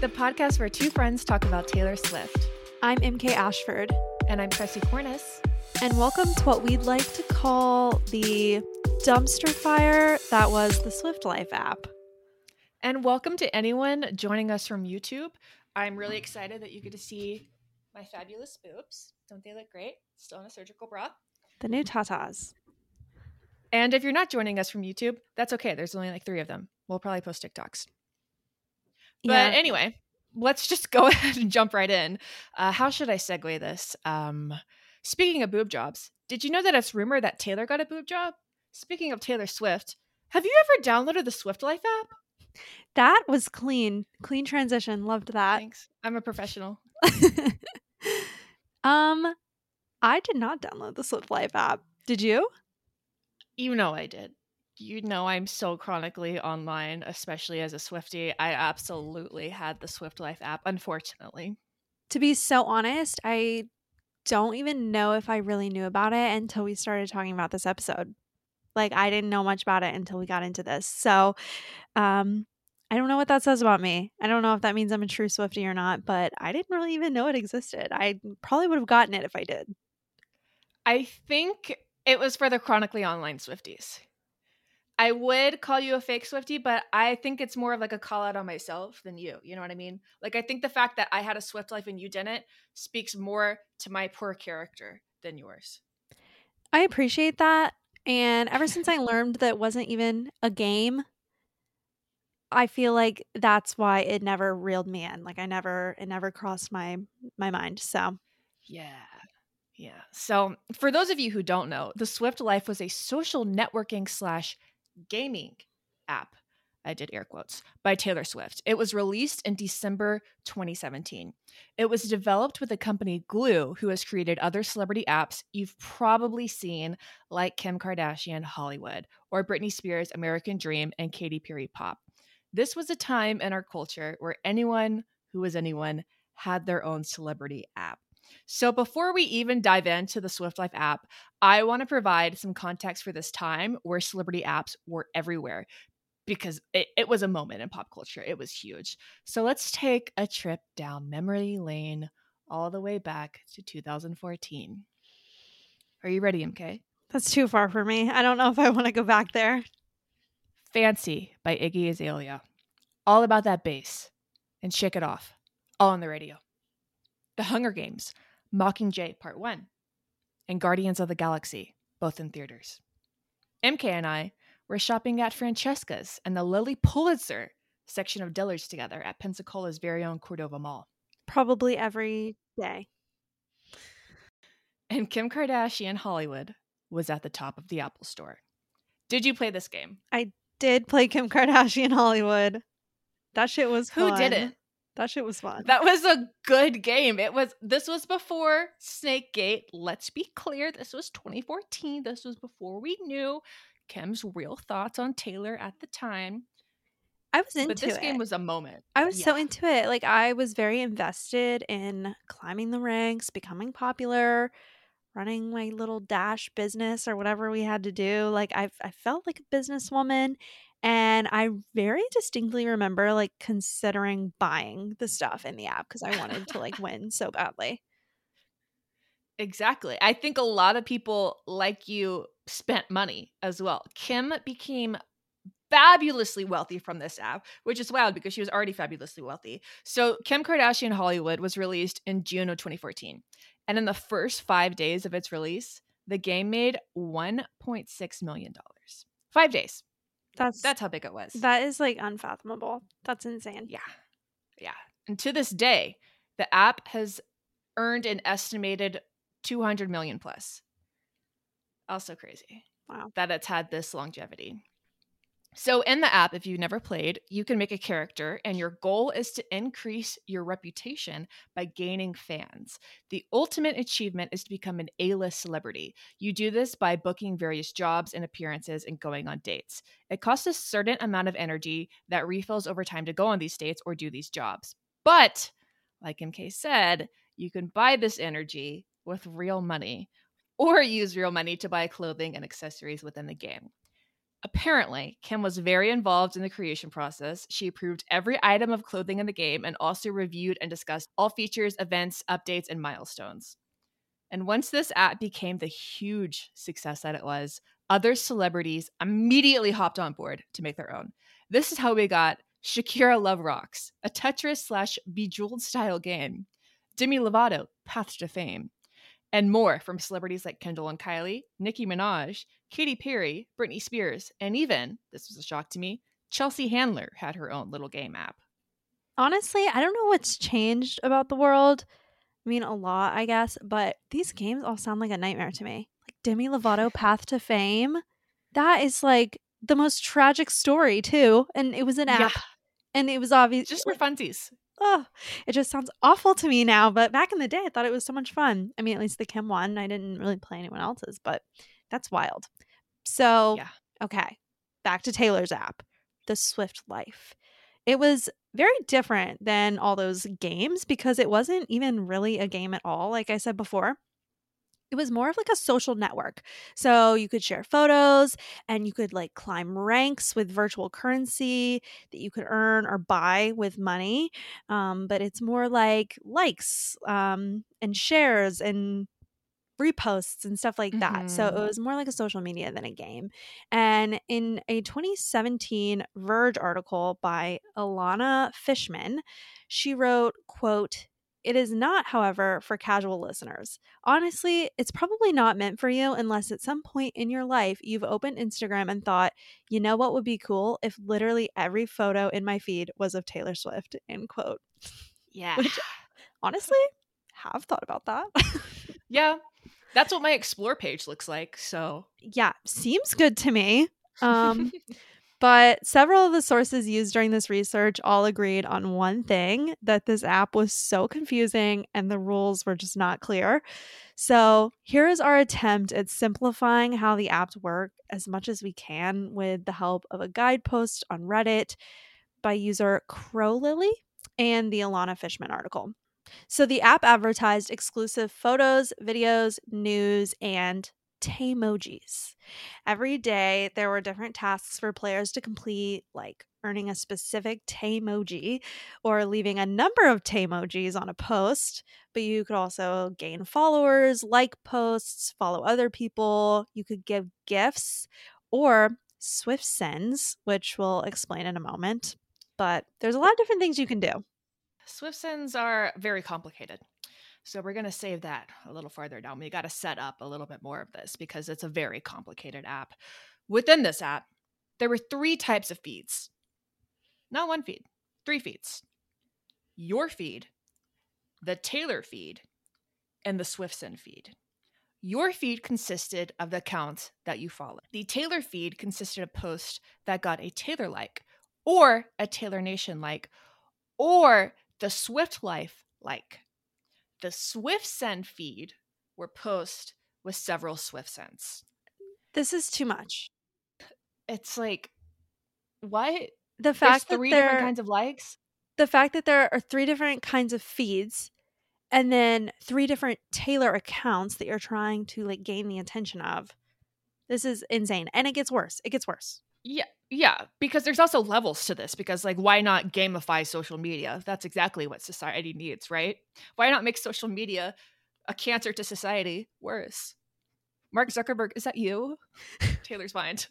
The podcast where two friends talk about Taylor Swift. I'm MK Ashford, And I'm Kressie Cornice. and welcome to what we'd like to call the dumpster fire that was the Swift Life app. And welcome to anyone joining us from YouTube. I'm really excited that you get to see my fabulous boobs. Don't they look great? Still in a surgical bra. The new tatas. And if you're not joining us from YouTube, that's okay. There's only like three of them. We'll probably post TikToks. But Yeah. anyway, let's just go ahead and jump right in. Uh, how should I segue this? Um, speaking of boob jobs, did you know that it's rumored that Taylor got a boob job? Speaking of Taylor Swift, have you ever downloaded the Swift Life app? That was clean. Clean transition. Loved that. Thanks. I'm a professional. um, I did not download the Swift Life app. Did you? You know I did. You know I'm so chronically online, especially as a Swifty. I absolutely had the Swift Life app, unfortunately. To be so honest, I don't even know if I really knew about it until we started talking about this episode. Like I didn't know much about it until we got into this. So, um I don't know what that says about me. I don't know if that means I'm a true Swifty or not, but I didn't really even know it existed. I probably would have gotten it if I did. I think it was for the chronically online Swifties. I would call you a fake Swifty, but I think it's more of like a call out on myself than you. You know what I mean? Like I think the fact that I had a Swift life and you didn't speaks more to my poor character than yours. I appreciate that. And ever since I learned that it wasn't even a game, I feel like that's why it never reeled me in. Like I never it never crossed my my mind. So Yeah. Yeah. So, for those of you who don't know, the Swift Life was a social networking slash gaming app. I did air quotes by Taylor Swift. It was released in December 2017. It was developed with the company Glue, who has created other celebrity apps you've probably seen, like Kim Kardashian Hollywood or Britney Spears American Dream and Katy Perry Pop. This was a time in our culture where anyone who was anyone had their own celebrity app. So, before we even dive into the Swift Life app, I want to provide some context for this time where celebrity apps were everywhere because it, it was a moment in pop culture. It was huge. So, let's take a trip down memory lane all the way back to 2014. Are you ready, MK? that's too far for me. I don't know if I want to go back there. Fancy by Iggy Azalea. All about that bass and shake it off. All on the radio. The Hunger Games, Mockingjay Part 1, and Guardians of the Galaxy, both in theaters. MK and I were shopping at Francesca's and the Lilly Pulitzer section of Dillard's together at Pensacola's very own Cordova Mall. Probably every day. And Kim Kardashian Hollywood was at the top of the Apple Store. Did you play this game? I did play Kim Kardashian Hollywood. That shit was Who fun. didn't? That shit was fun. That was a good game. It was this was before Snake Gate. Let's be clear. This was 2014. This was before we knew Kim's real thoughts on Taylor at the time. I was into it. but this it. game was a moment. I was so into it. Like I was very invested in climbing the ranks, becoming popular, running my little dash business or whatever we had to do. Like I I felt like a businesswoman and I very distinctly remember like considering buying the stuff in the app because I wanted to like win so badly. Exactly. I think a lot of people like you spent money as well. Kim became fabulously wealthy from this app, which is wild because she was already fabulously wealthy. So, Kim Kardashian Hollywood was released in June of 2014. And in the first five days of its release, the game made $1.6 million. Five days. That's That's how big it was. that is like unfathomable. That's insane. Yeah. Yeah. And to this day, the app has earned an estimated 200 million plus. Also crazy. Wow. That it's had this longevity. So, in the app, if you've never played, you can make a character, and your goal is to increase your reputation by gaining fans. The ultimate achievement is to become an A list celebrity. You do this by booking various jobs and appearances and going on dates. It costs a certain amount of energy that refills over time to go on these dates or do these jobs. But, like MK said, you can buy this energy with real money or use real money to buy clothing and accessories within the game. Apparently, Kim was very involved in the creation process. She approved every item of clothing in the game and also reviewed and discussed all features, events, updates, and milestones. And once this app became the huge success that it was, other celebrities immediately hopped on board to make their own. This is how we got Shakira Love Rocks, a Tetris slash Bejeweled style game, Demi Lovato, Path to Fame, and more from celebrities like Kendall and Kylie, Nicki Minaj, Katy Perry, Britney Spears, and even, this was a shock to me, Chelsea Handler had her own little game app. Honestly, I don't know what's changed about the world. I mean, a lot, I guess, but these games all sound like a nightmare to me. Like Demi Lovato Path to Fame. That is like the most tragic story, too. And it was an app. Yeah, And it was obvious. just for funsies. oh, it just sounds awful to me now. But back in the day, I thought it was so much fun. I mean, at least the Kim one. I didn't really play anyone else's, but that's wild. So, Yeah. okay, back to Taylor's app, The Swift Life. It was very different than all those games because it wasn't even really a game at all, like I said before. It was more of like a social network. So you could share photos and you could like climb ranks with virtual currency that you could earn or buy with money. Um, but it's more like likes um, and shares and reposts and stuff like that. So it Mhm. was more like a social media than a game. And in a 2017 Verge article by Alana Fishman, she wrote, quote, it is not, however, for casual listeners. Honestly, it's probably not meant for you unless at some point in your life you've opened Instagram and thought, you know what would be cool if literally every photo in my feed was of Taylor Swift, end quote. Yeah. Which honestly, have thought about that. yeah. That's what my explore page looks like. So, yeah, seems good to me. Um, but several of the sources used during this research all agreed on one thing that this app was so confusing and the rules were just not clear. So, here is our attempt at simplifying how the apps work as much as we can with the help of a guidepost on Reddit by user Crowlily and the Alana Fishman article. So the app advertised exclusive photos, videos, news, and Taemojis. Every day, there were different tasks for players to complete, like earning a specific Taemoji or leaving a number of Taemojis on a post. But you could also gain followers, like posts, follow other people. You could give gifts or Swift sends, which we'll explain in a moment. But there's a lot of different things you can do. Swift sends are very complicated. So we're going to save that a little farther down. We got to set up a little bit more of this because it's a very complicated app. Within this app, there were three types of feeds. Not one feed, three feeds. Your feed, the Taylor feed, and the SwiftSend feed. Your feed consisted of the accounts that you follow. The Taylor feed consisted of posts that got a Taylor like, or a Taylor Nation like, or the Swift Life like. The Swift Send feed were posts with several Swift sends. This is too much. It's like, what? The There's fact that three there, different kinds of likes. the fact that there are three different kinds of feeds and then three different Taylor accounts that you're trying to like gain the attention of. This is insane. And it gets worse. It gets worse. Yeah, yeah, because there's also levels to this. Because like, why not gamify social media? That's exactly what society needs, right? Why not make social media a cancer to society worse? Mark Zuckerberg, is that you? Taylor's mind.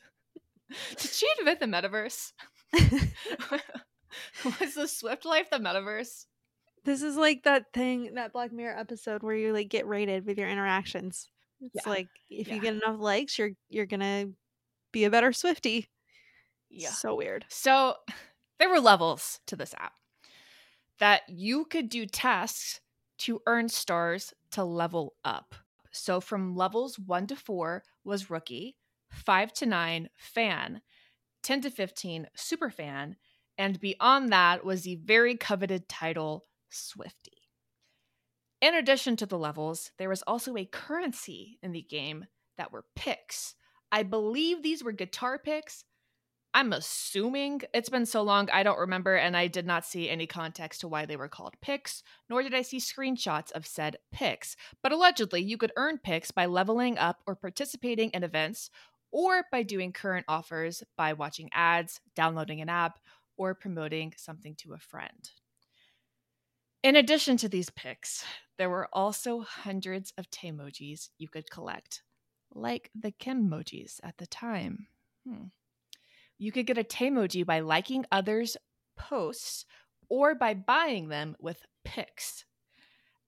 Did she invent the metaverse? Was the Swift life the metaverse? This is like that thing, that Black Mirror episode where you like get rated with your interactions. It's Yeah. like if you get enough likes, you're you're gonna be a better Swifty. Yeah. So weird. So there were levels to this app that you could do tasks to earn stars to level up. So from levels one to four was rookie, five to nine, fan, 10 to 15, super fan, and beyond that was the very coveted title, Swifty. In addition to the levels, there was also a currency in the game that were picks. I believe these were guitar picks. I'm assuming it's been so long, I don't remember, and I did not see any context to why they were called picks, nor did I see screenshots of said picks. But allegedly, you could earn picks by leveling up or participating in events, or by doing current offers by watching ads, downloading an app, or promoting something to a friend. In addition to these picks, there were also hundreds of Taemojis you could collect, like the Kimmojis at the time. Hmm. You could get a Taemoji by liking others' posts or by buying them with picks.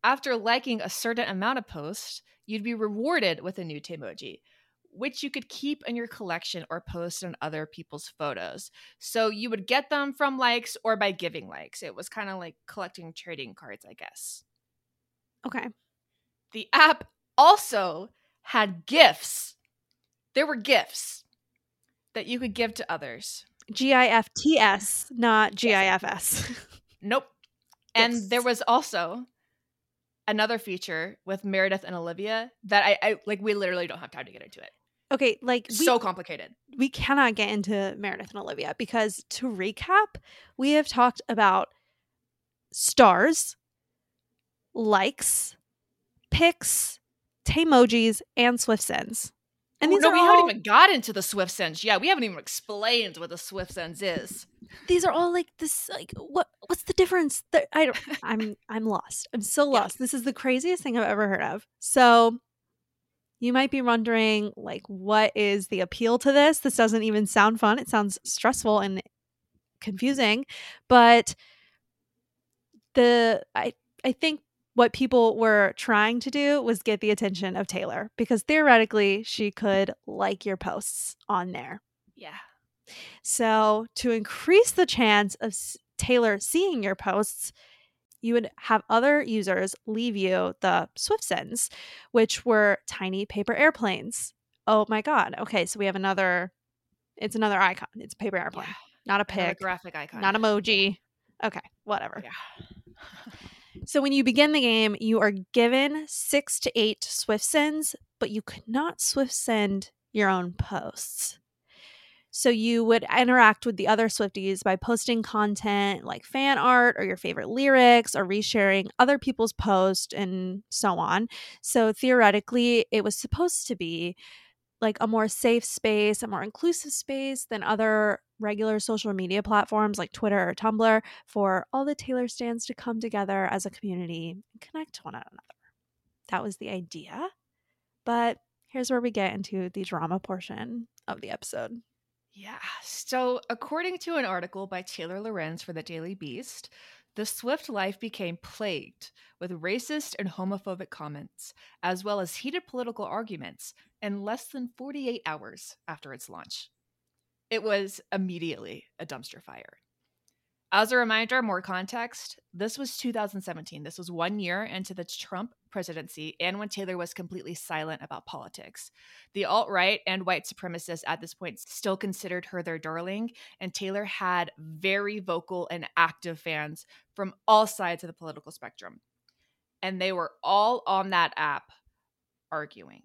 After liking a certain amount of posts, you'd be rewarded with a new Taemoji, which you could keep in your collection or post on other people's photos. So you would get them from likes or by giving likes. It was kind of like collecting trading cards, I guess. Okay. The app also had gifts. There were gifts that you could give to others. G I F T S, not G I F S. Nope. And there was also another feature with Meredith and Olivia that I, I like we literally don't have time to get into it. Okay, like we, so complicated. we cannot get into Meredith and Olivia because to recap, we have talked about stars, likes, picks, Taemojis, and Swift sends. And Oh, these no, are we all haven't even got into the Swift Sends. Yeah, we haven't even explained what the Swift Sends is. these are all like this like what what's the difference? I don't I'm I'm lost. I'm so Yeah. lost. This is the craziest thing I've ever heard of. So you might be wondering like what is the appeal to this? This doesn't even sound fun. It sounds stressful and confusing, but the I I think what people were trying to do was get the attention of Taylor because theoretically she could like your posts on there. Yeah. So, to increase the chance of Taylor seeing your posts, you would have other users leave you the Swift sends, which were tiny paper airplanes. Oh my God. Okay. So, we have another, it's another icon. It's a paper airplane, Yeah. not a pic, graphic icon. not emoji. Okay. Whatever. Yeah. So, when you begin the game, you are given six to eight Swift sends, but you could not Swift send your own posts. So, you would interact with the other Swifties by posting content like fan art or your favorite lyrics or resharing other people's posts and so on. So, theoretically, it was supposed to be like a more safe space, a more inclusive space than other regular social media platforms like Twitter or Tumblr for all the Taylor stands to come together as a community and connect to one another. That was the idea. But here's where we get into the drama portion of the episode. Yeah. So, according to an article by Taylor Lorenz for the Daily Beast, the Swift life became plagued with racist and homophobic comments, as well as heated political arguments, in less than 48 hours after its launch. It was immediately a dumpster fire. As a reminder, more context, this was 2017. This was one year into the Trump presidency and when Taylor was completely silent about politics. The alt right and white supremacists at this point still considered her their darling, and Taylor had very vocal and active fans from all sides of the political spectrum. And they were all on that app arguing.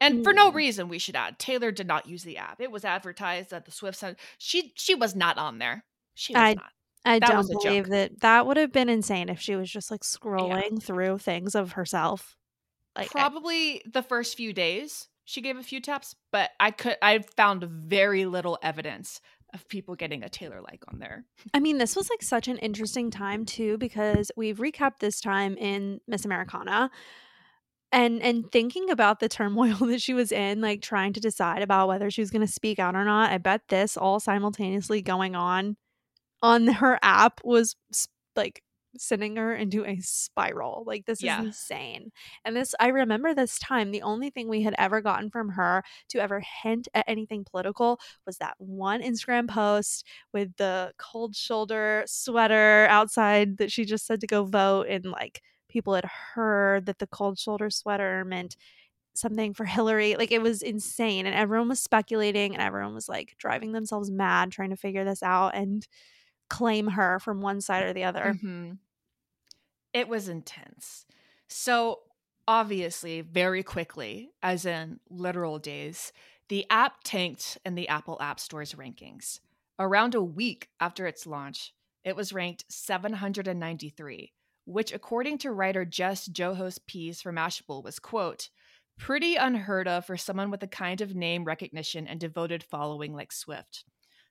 And for no Hmm. reason, we should add, Taylor did not use the app. It was advertised that the Swift Sun. She she was not on there. She was I- not. I That don't believe that that would have been insane if she was just like scrolling through things of herself. Like I- Probably the first few days she gave a few taps, but I could I found very little evidence of people getting a Taylor like on there. I mean, this was like such an interesting time too because we've recapped this time in Miss Americana. and and thinking about the turmoil that she was in like trying to decide about whether she was going to speak out or not i bet this all simultaneously going on on her app was like sending her into a spiral like this Yeah. is insane and this i remember this time the only thing we had ever gotten from her to ever hint at anything political was that one instagram post with the cold shoulder sweater outside that she just said to go vote and like people had heard that the cold shoulder sweater meant something for Hillary. Like it was insane. And everyone was speculating and everyone was like driving themselves mad trying to figure this out and claim her from one side or the other. Mhm. It was intense. So, obviously, very quickly, as in literal days, the app tanked in the Apple App Store's rankings. Around a week after its launch, it was ranked 793, which, according to writer Jess Joho's piece for Mashable, was, quote, pretty unheard of for someone with the kind of name recognition and devoted following like Swift.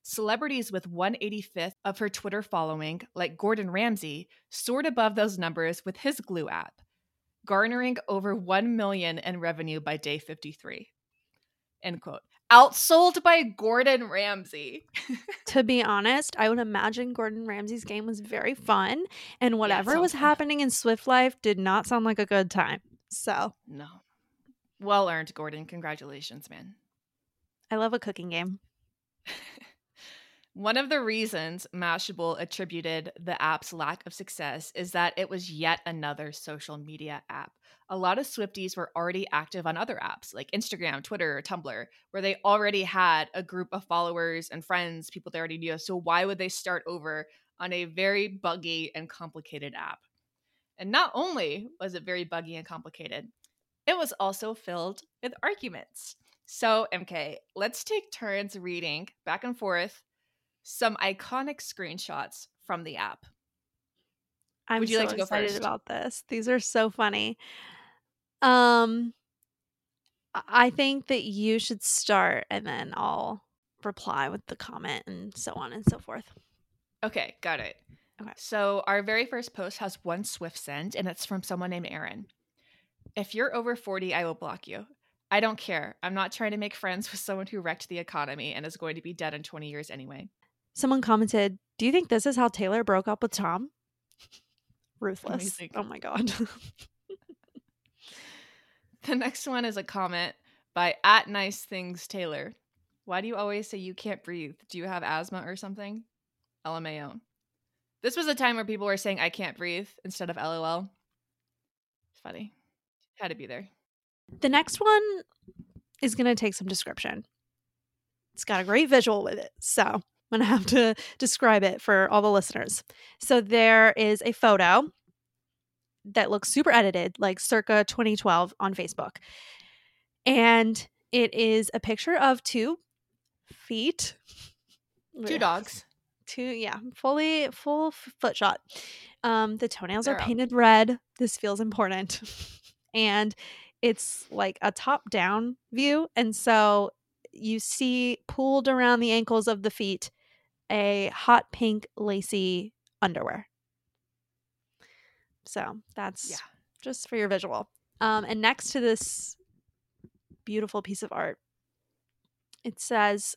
Celebrities with 185th of her Twitter following, like Gordon Ramsay, soared above those numbers with his Glue app, garnering over 1 million in revenue by day 53. End quote. Outsold by Gordon Ramsay. To be honest, I would imagine Gordon Ramsay's game was very fun and whatever sounds was fun. happening in Swift Life did not sound like a good time. So, No. Well earned, Gordon. Congratulations, man. I love a cooking game. One of the reasons Mashable attributed the app's lack of success is that it was yet another social media app. A lot of Swifties were already active on other apps like Instagram, Twitter, or Tumblr, where they already had a group of followers and friends, people they already knew. So why would they start over on a very buggy and complicated app? And not only was it very buggy and complicated, it was also filled with arguments. So, MK, let's take turns reading back and forth some iconic screenshots from the app. I'm Would you so like to go excited first? about this. These are so funny. Um I- I think that you should start and then I'll reply with the comment and so on and so forth. Okay, got it. Okay. So, our very first post has one Swift send, and it's from someone named Aaron. If you're over 40, I will block you. I don't care. I'm not trying to make friends with someone who wrecked the economy and is going to be dead in 20 years anyway. Someone commented, "Do you think this is how Taylor broke up with Tom?" Ruthless. Amazing. Oh my god. The next one is a comment by at nice things Taylor. Why do you always say you can't breathe? Do you have asthma or something? LMAO. This was a time where people were saying I can't breathe instead of LOL. It's funny. Had to be there. the next one is going to take some description. It's got a great visual with it. So, I'm going to have to describe it for all the listeners. So, there is a photo that looks super edited, like circa 2012 on Facebook. And it is a picture of two feet. Two dogs. Two, yeah, fully full foot shot. Um, the toenails are They're painted red. This feels important. and it's like a top down view. And so you see pooled around the ankles of the feet a hot pink lacy underwear. So that's Yeah. just for your visual. Um, and next to this beautiful piece of art, it says,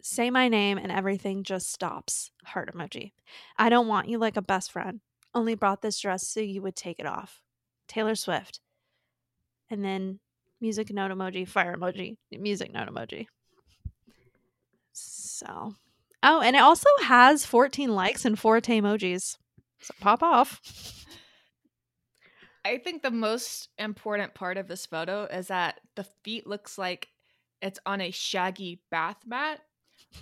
Say my name and everything just stops. Heart emoji. I don't want you like a best friend. Only brought this dress so you would take it off. Taylor Swift. And then music note emoji, fire emoji, music note emoji. So, oh, and it also has 14 likes and four emojis. So pop off. I think the most important part of this photo is that the feet looks like it's on a shaggy bath mat.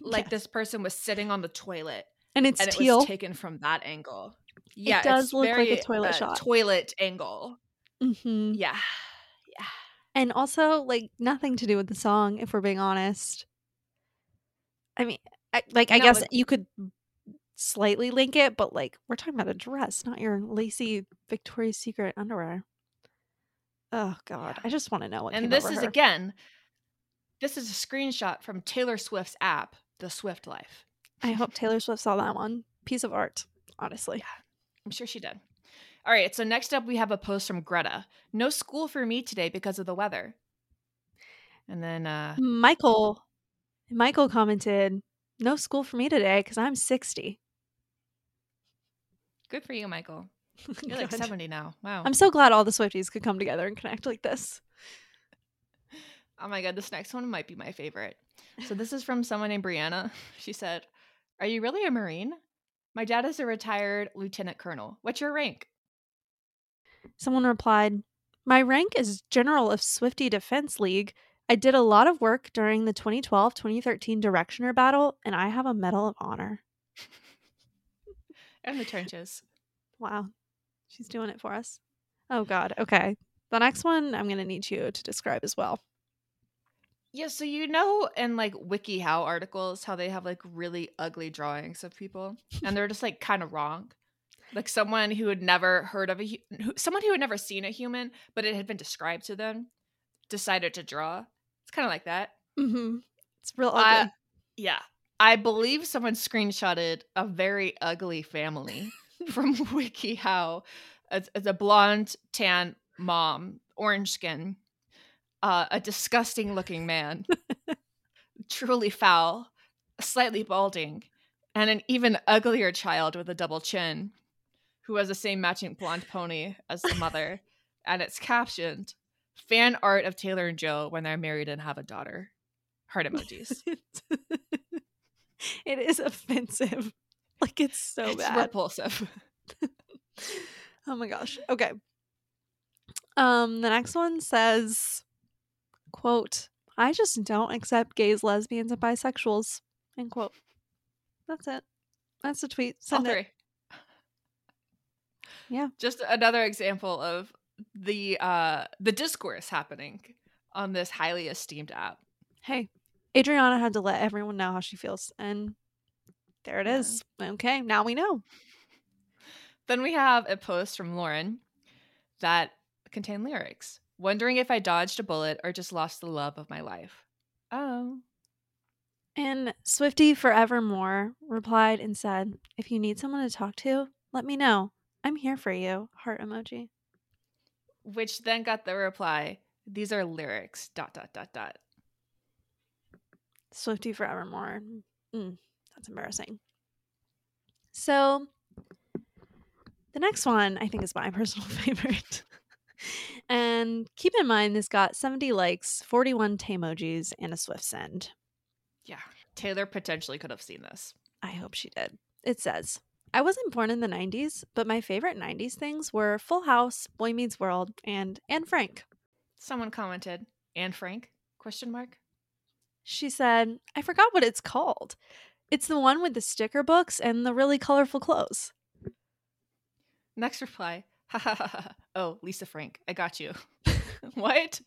Like Yes. this person was sitting on the toilet And it's and it teal. was taken from that angle. Yeah, it does it's look like a toilet uh, shot. Toilet angle. hmm Yeah, Yeah. And also, like, nothing to do with the song, if we're being honest. I mean, I, like, I No, guess you could slightly link it, but like, we're talking about a dress, not your lacy Victoria's Secret underwear. Oh God, Yeah. I just want to know what. and this is her. again, this is a screenshot from Taylor Swift's app, The Swift Life. I hope Taylor Swift saw that one piece of art. Honestly, I'm sure she did. All right, so next up we have a post from Greta. No school for me today because of the weather. And then uh Michael Michael commented, "No school for me today cuz I'm 60." good for you, Michael. You're like 70 now. Wow. I'm so glad all the Swifties could come together and connect like this. Oh my god, this next one might be my favorite. So this is from someone named Brianna. She said, "Are you really a Marine? My dad is a retired lieutenant colonel. What's your rank?" Someone replied, My rank is General of Swifty Defense League. I did a lot of work during the 2012 2013 Directioner battle, and I have a Medal of Honor. In the trenches. Wow. She's doing it for us. Oh, God. Okay. The next one I'm going to need you to describe as well. Yeah, so you know in like WikiHow articles how they have like really ugly drawings of people and they're just like kind of wrong. Like someone who had never heard of a someone who had never seen a human but it had been described to them decided to draw. It's kind of like that. Mm-hmm. It's real I- ugly. Yeah. I believe someone screenshotted a very ugly family from WikiHow. It's, it's a blonde, tan mom, orange skin, uh, a disgusting looking man, truly foul, slightly balding, and an even uglier child with a double chin who has the same matching blonde pony as the mother. and it's captioned fan art of Taylor and Joe when they're married and have a daughter. Heart emojis. it is offensive. Like it's so it's bad. repulsive. Oh my gosh. Okay. Um, the next one says, quote, I just don't accept gays, lesbians, and bisexuals. End quote. That's it. That's the tweet. All Send it. three. Yeah. Just another example of the uh the discourse happening on this highly esteemed app. Hey, Adriana had to let everyone know how she feels. And there it is. Yeah. Okay, now we know. Then we have a post from Lauren that contained lyrics. Wondering if I dodged a bullet or just lost the love of my life. Oh. And Swifty Forevermore replied and said, If you need someone to talk to, let me know. I'm here for you. Heart emoji. Which then got the reply, these are lyrics. Dot dot dot dot. Swifty Forevermore. Mm, that's embarrassing. So, the next one I think is my personal favorite. and keep in mind, this got 70 likes, 41 Taemojis, and a Swift send. Yeah. Taylor potentially could have seen this. I hope she did. It says, I wasn't born in the 90s, but my favorite 90s things were Full House, Boy Meets World, and Anne Frank. Someone commented, "Anne Frank? Question mark. She said, I forgot what it's called. It's the one with the sticker books and the really colorful clothes. Next reply. Ha ha ha ha. Oh, Lisa Frank, I got you. what?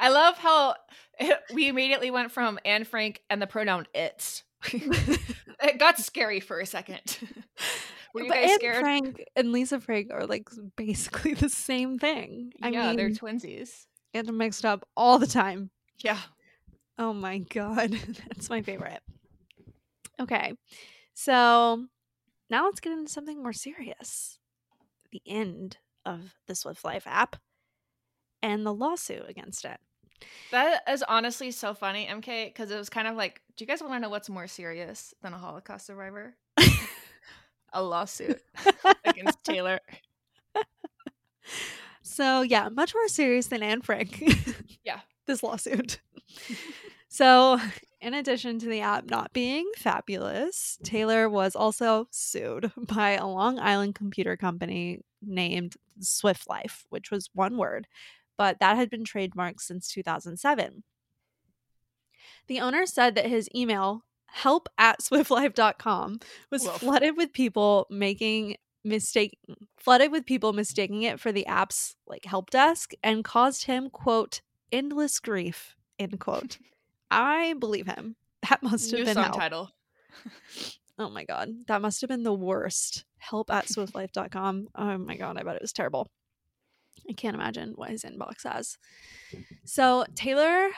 I love how it, we immediately went from Anne Frank and the pronoun it. it got scary for a second. Were you but guys Anne scared? Frank and Lisa Frank are like basically the same thing. I yeah, mean, they're twinsies. get them mixed up all the time. Yeah. Oh my god, that's my favorite. Okay, so now let's get into something more serious. The end of the Swift Life app and the lawsuit against it. That is honestly so funny, MK, because it was kind of like, do you guys want to know what's more serious than a Holocaust survivor? A lawsuit against Taylor. So yeah, much more serious than Anne Frank. Yeah. this lawsuit. so, in addition to the app not being fabulous, Taylor was also sued by a Long Island computer company named Swift Life, which was one word, but that had been trademarked since 2007. The owner said that his email, help at swiftlife.com, was Woof. flooded with people making mistake flooded with people mistaking it for the app's like help desk and caused him quote endless grief end quote. I believe him. That must have New been song hell. title. oh my god. That must have been the worst. Help at swiftlife.com oh my god i bet it was terrible. I can't imagine what his inbox has. So taylor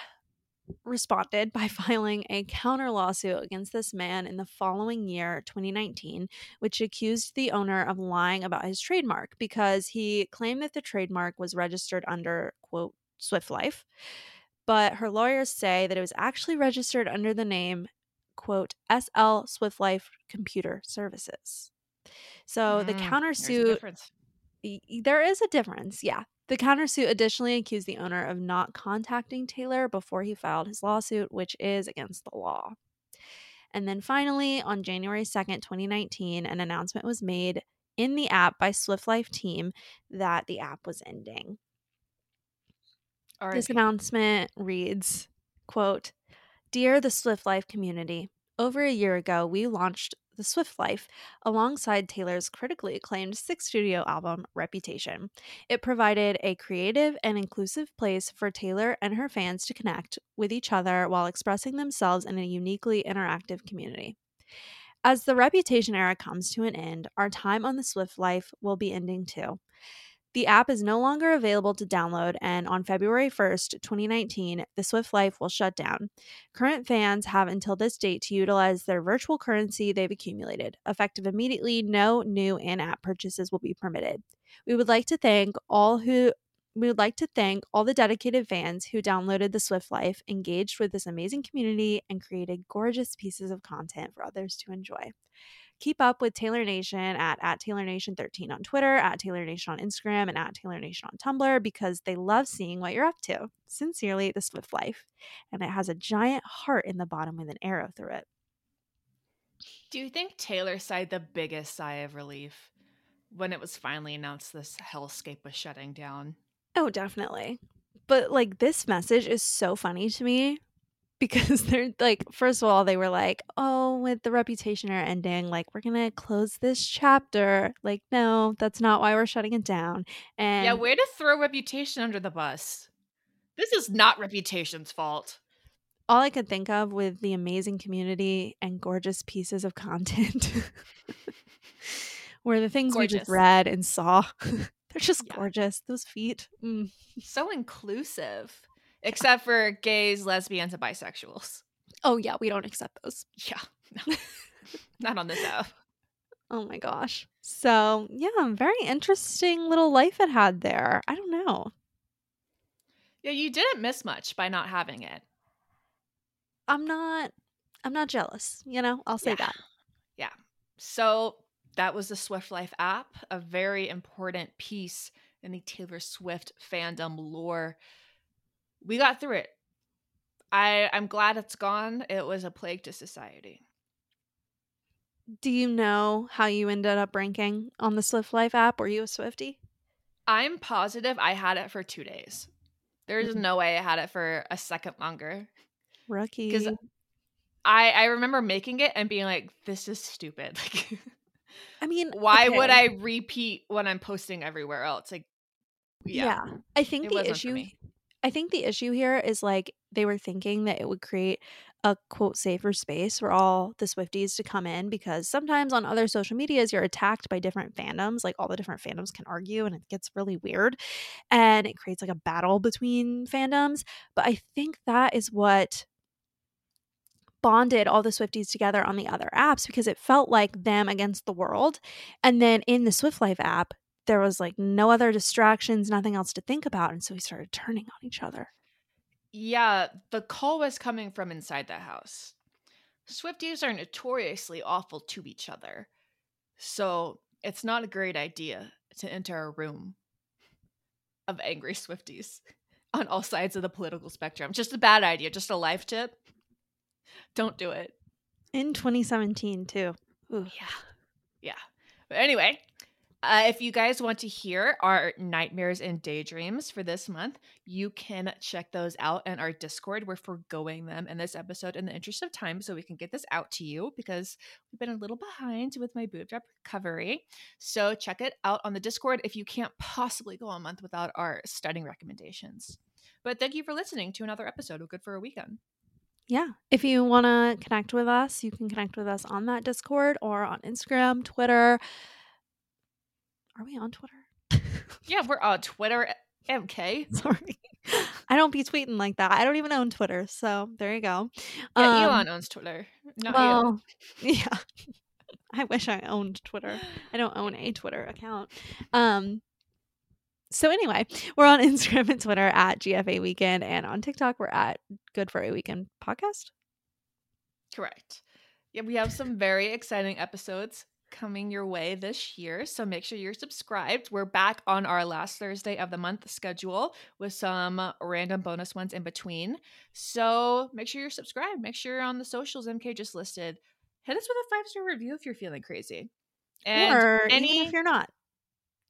responded by filing a counter lawsuit against this man in the following year, 2019, which accused the owner of lying about his trademark because he claimed that the trademark was registered under, quote, Swift Life. But her lawyers say that it was actually registered under the name, quote, SL Swift Life Computer Services. So the Mm, countersuit There's a difference. y- y- there is a difference. Yeah. The countersuit additionally accused the owner of not contacting Taylor before he filed his lawsuit, which is against the law. And then finally, on January 2nd, 2019, an announcement was made in the app by Swift Life team that the app was ending. This announcement reads, quote, Dear the Swift Life community, over a year ago, we launched the Swift Life alongside Taylor's critically acclaimed sixth studio album, Reputation. It provided a creative and inclusive place for Taylor and her fans to connect with each other while expressing themselves in a uniquely interactive community. As the Reputation era comes to an end, our time on the Swift Life will be ending too. The app is no longer available to download, and on February 1st, 2019, the Swift Life will shut down. Current fans have until this date to utilize their virtual currency they've accumulated. Effective immediately, no new in-app purchases will be permitted. We would like to thank all who we would like to thank all the dedicated fans who downloaded the Swift Life, engaged with this amazing community, and created gorgeous pieces of content for others to enjoy. Keep up with Taylor Nation at, at Taylor Nation 13 on Twitter, at Taylor Nation on Instagram, and at Taylor Nation on Tumblr because they love seeing what you're up to. Sincerely, the Swift Life. And it has a giant heart in the bottom with an arrow through it. Do you think Taylor sighed the biggest sigh of relief when it was finally announced this hellscape was shutting down? Oh, definitely. But like this message is so funny to me because they're like, first of all, they were like, oh, with the reputation are ending, like we're gonna close this chapter. Like, no, that's not why we're shutting it down. And yeah, way to throw Reputation under the bus. This is not Reputation's fault. all I could think of with the amazing community and gorgeous pieces of content were the things we just read and saw. They're just Yeah. gorgeous. Those feet. Mm. So inclusive. Except for gays, lesbians, and bisexuals. Oh, yeah, we don't accept those. Yeah. No. not on this app. Oh my gosh. So, yeah, very interesting little life it had there. I don't know. Yeah, you didn't miss much by not having it. I'm not I'm not jealous, you know? I'll say Yeah. that. Yeah. So that was the Swift Life app, a very important piece in the Taylor Swift fandom lore. We got through it. I I'm glad it's gone. It was a plague to society. Do you know how you ended up ranking on the Swift Life app? Were you a Swifty? I'm positive I had it for 2 days. There's Mhm. no way I had it for a second longer. Rookie. Cuz I I remember making it and being like this is stupid. Like I mean, why would. I repeat when I'm posting everywhere else? Like yeah. I think the issue. I think the issue here is like they were thinking that it would create a quote safer space for all the Swifties to come in because sometimes on other social medias you're attacked by different fandoms, like all the different fandoms can argue and it gets really weird and it creates like a battle between fandoms. But I think that is what bonded all the Swifties together on the other apps because it felt like them against the world. And then in the Swift Life app, there was like no other distractions, nothing else to think about. And so we started turning on each other. Yeah, the call was coming from inside the house. Swifties are notoriously awful to each other. So it's not a great idea to enter a room of angry Swifties on all sides of the political spectrum. Just a bad idea, just a life tip. Don't do it. In 2017, too. Ooh. Yeah. Yeah. But anyway, uh, if you guys want to hear our nightmares and daydreams for this month, you can check those out in our Discord. We're foregoing them in this episode in the interest of time so we can get this out to you because we've been a little behind with my boob drop recovery. So check it out on the Discord if you can't possibly go a month without our stunning recommendations. But thank you for listening to another episode of Good for a Weekend. Yeah. If you want to connect with us, you can connect with us on that Discord or on Instagram, Twitter. Are we on Twitter? Yeah, we're on Twitter. MK. Sorry. I don't be tweeting like that. I don't even own Twitter, so there you go. Yeah, Um, Elon owns Twitter. Not you. well, yeah. I wish I owned Twitter. I don't own a Twitter account. Um. So anyway, we're on Instagram and Twitter at GFA Weekend, and on TikTok we're at Good for a Weekend Podcast. Correct. Yeah, we have some very exciting episodes coming your way this year. So make sure you're subscribed. We're back on our last Thursday of the month schedule with some random bonus ones in between. So make sure you're subscribed. Make sure you're on the socials MK just listed. Hit us with a five star review if you're feeling crazy. And or any even if you're not,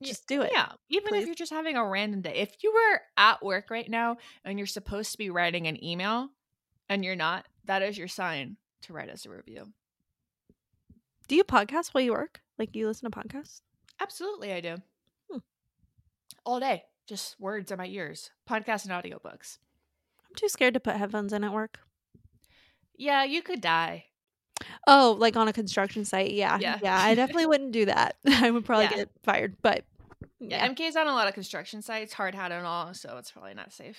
just do it. Yeah, even please. if you're just having a random day. If you were at work right now and you're supposed to be writing an email and you're not, that is your sign to write us a review. Do you podcast while you work? Like you listen to podcasts? Absolutely, I do. Hmm. All day, just words in my ears, podcasts and audiobooks. I'm too scared to put headphones in at work. Yeah, you could die. Oh, like on a construction site. Yeah. Yeah. Yeah. I definitely wouldn't do that. I would probably Yeah. get fired. But Yeah, yeah. MK's on a lot of construction sites, hard hat and all, so it's probably not safe.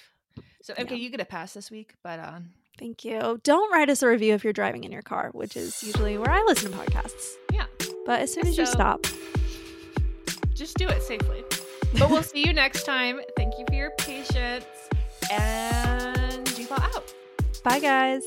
So MK, Yeah. you get a pass this week, but um, Thank you. Don't write us a review if you're driving in your car, which is usually where I listen to podcasts. yeah, But as soon as you stop, just do it safely. But we'll see you next time. Thank you for your patience, and G out. bye guys.